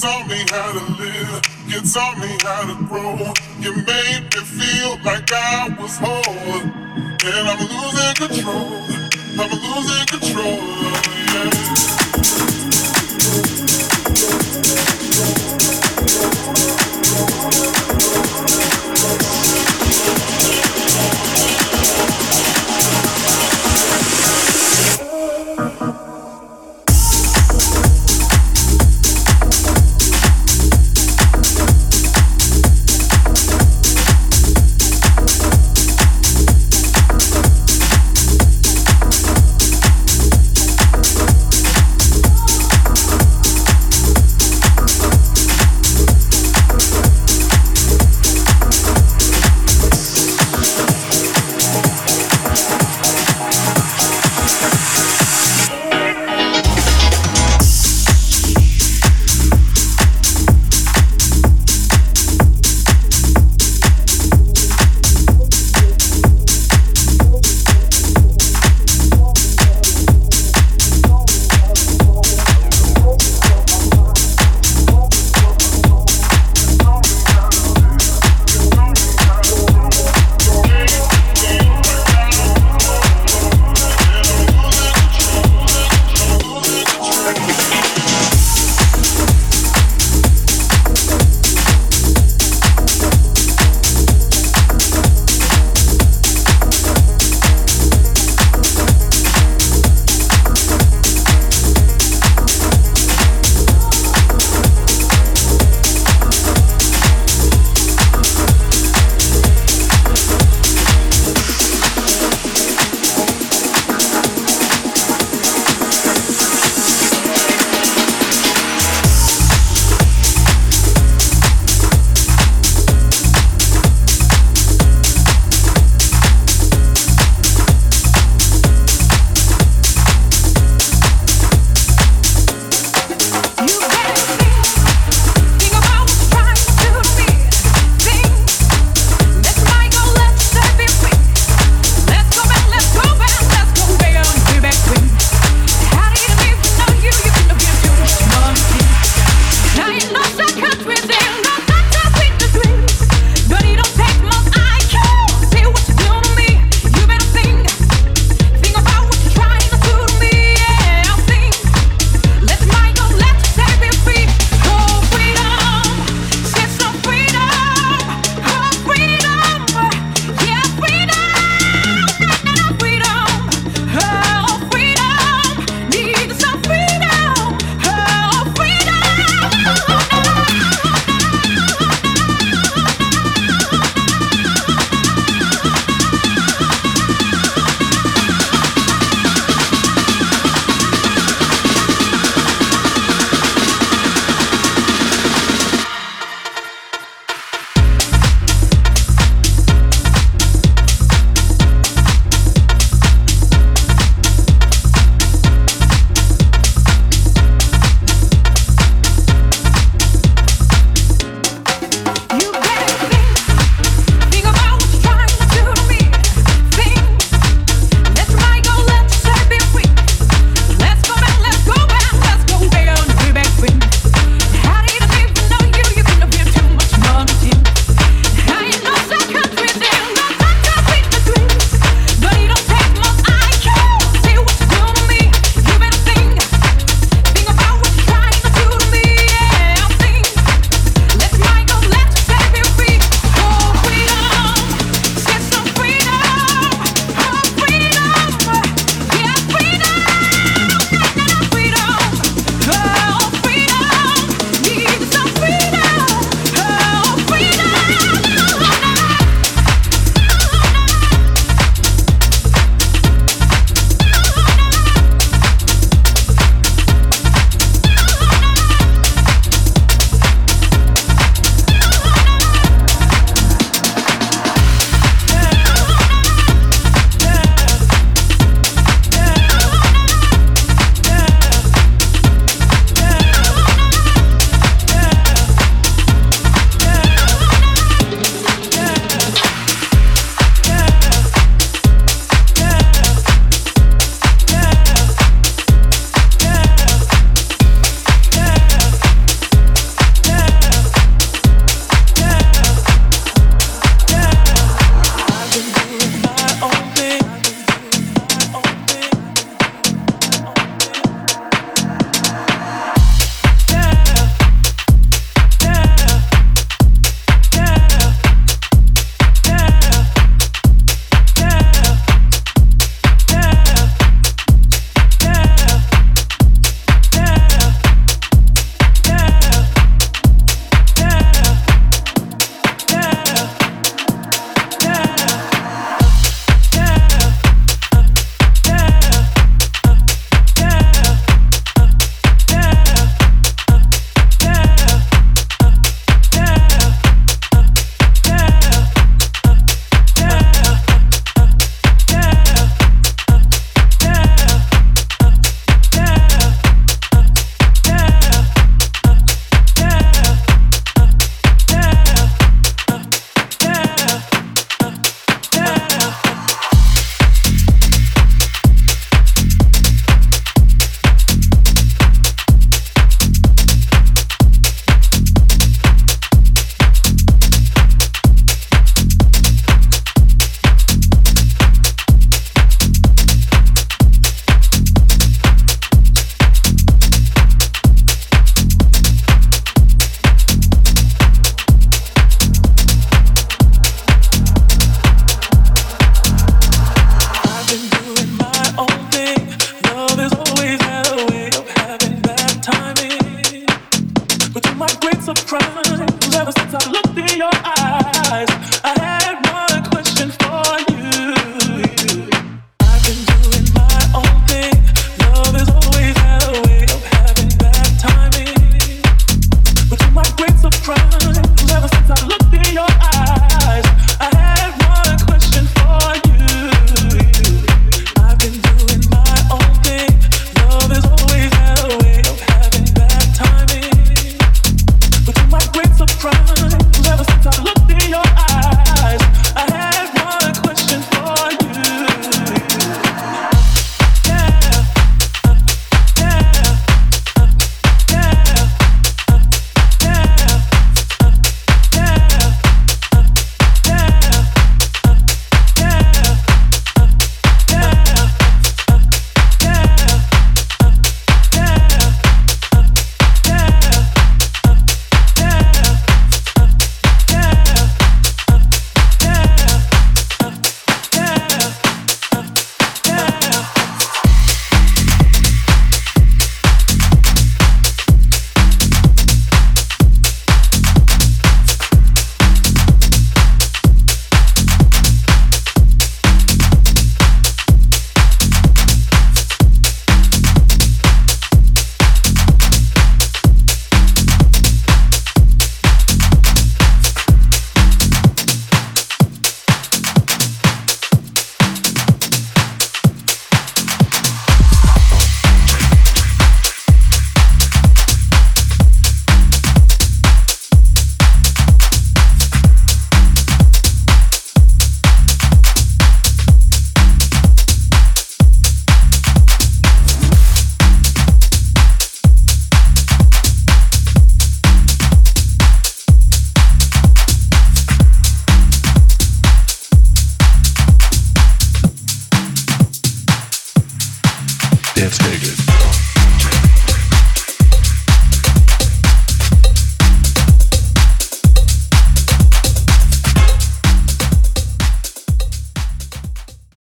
taught me how to live. You taught me how to grow. You made me feel like I was whole. And I'm losing control. I'm losing control.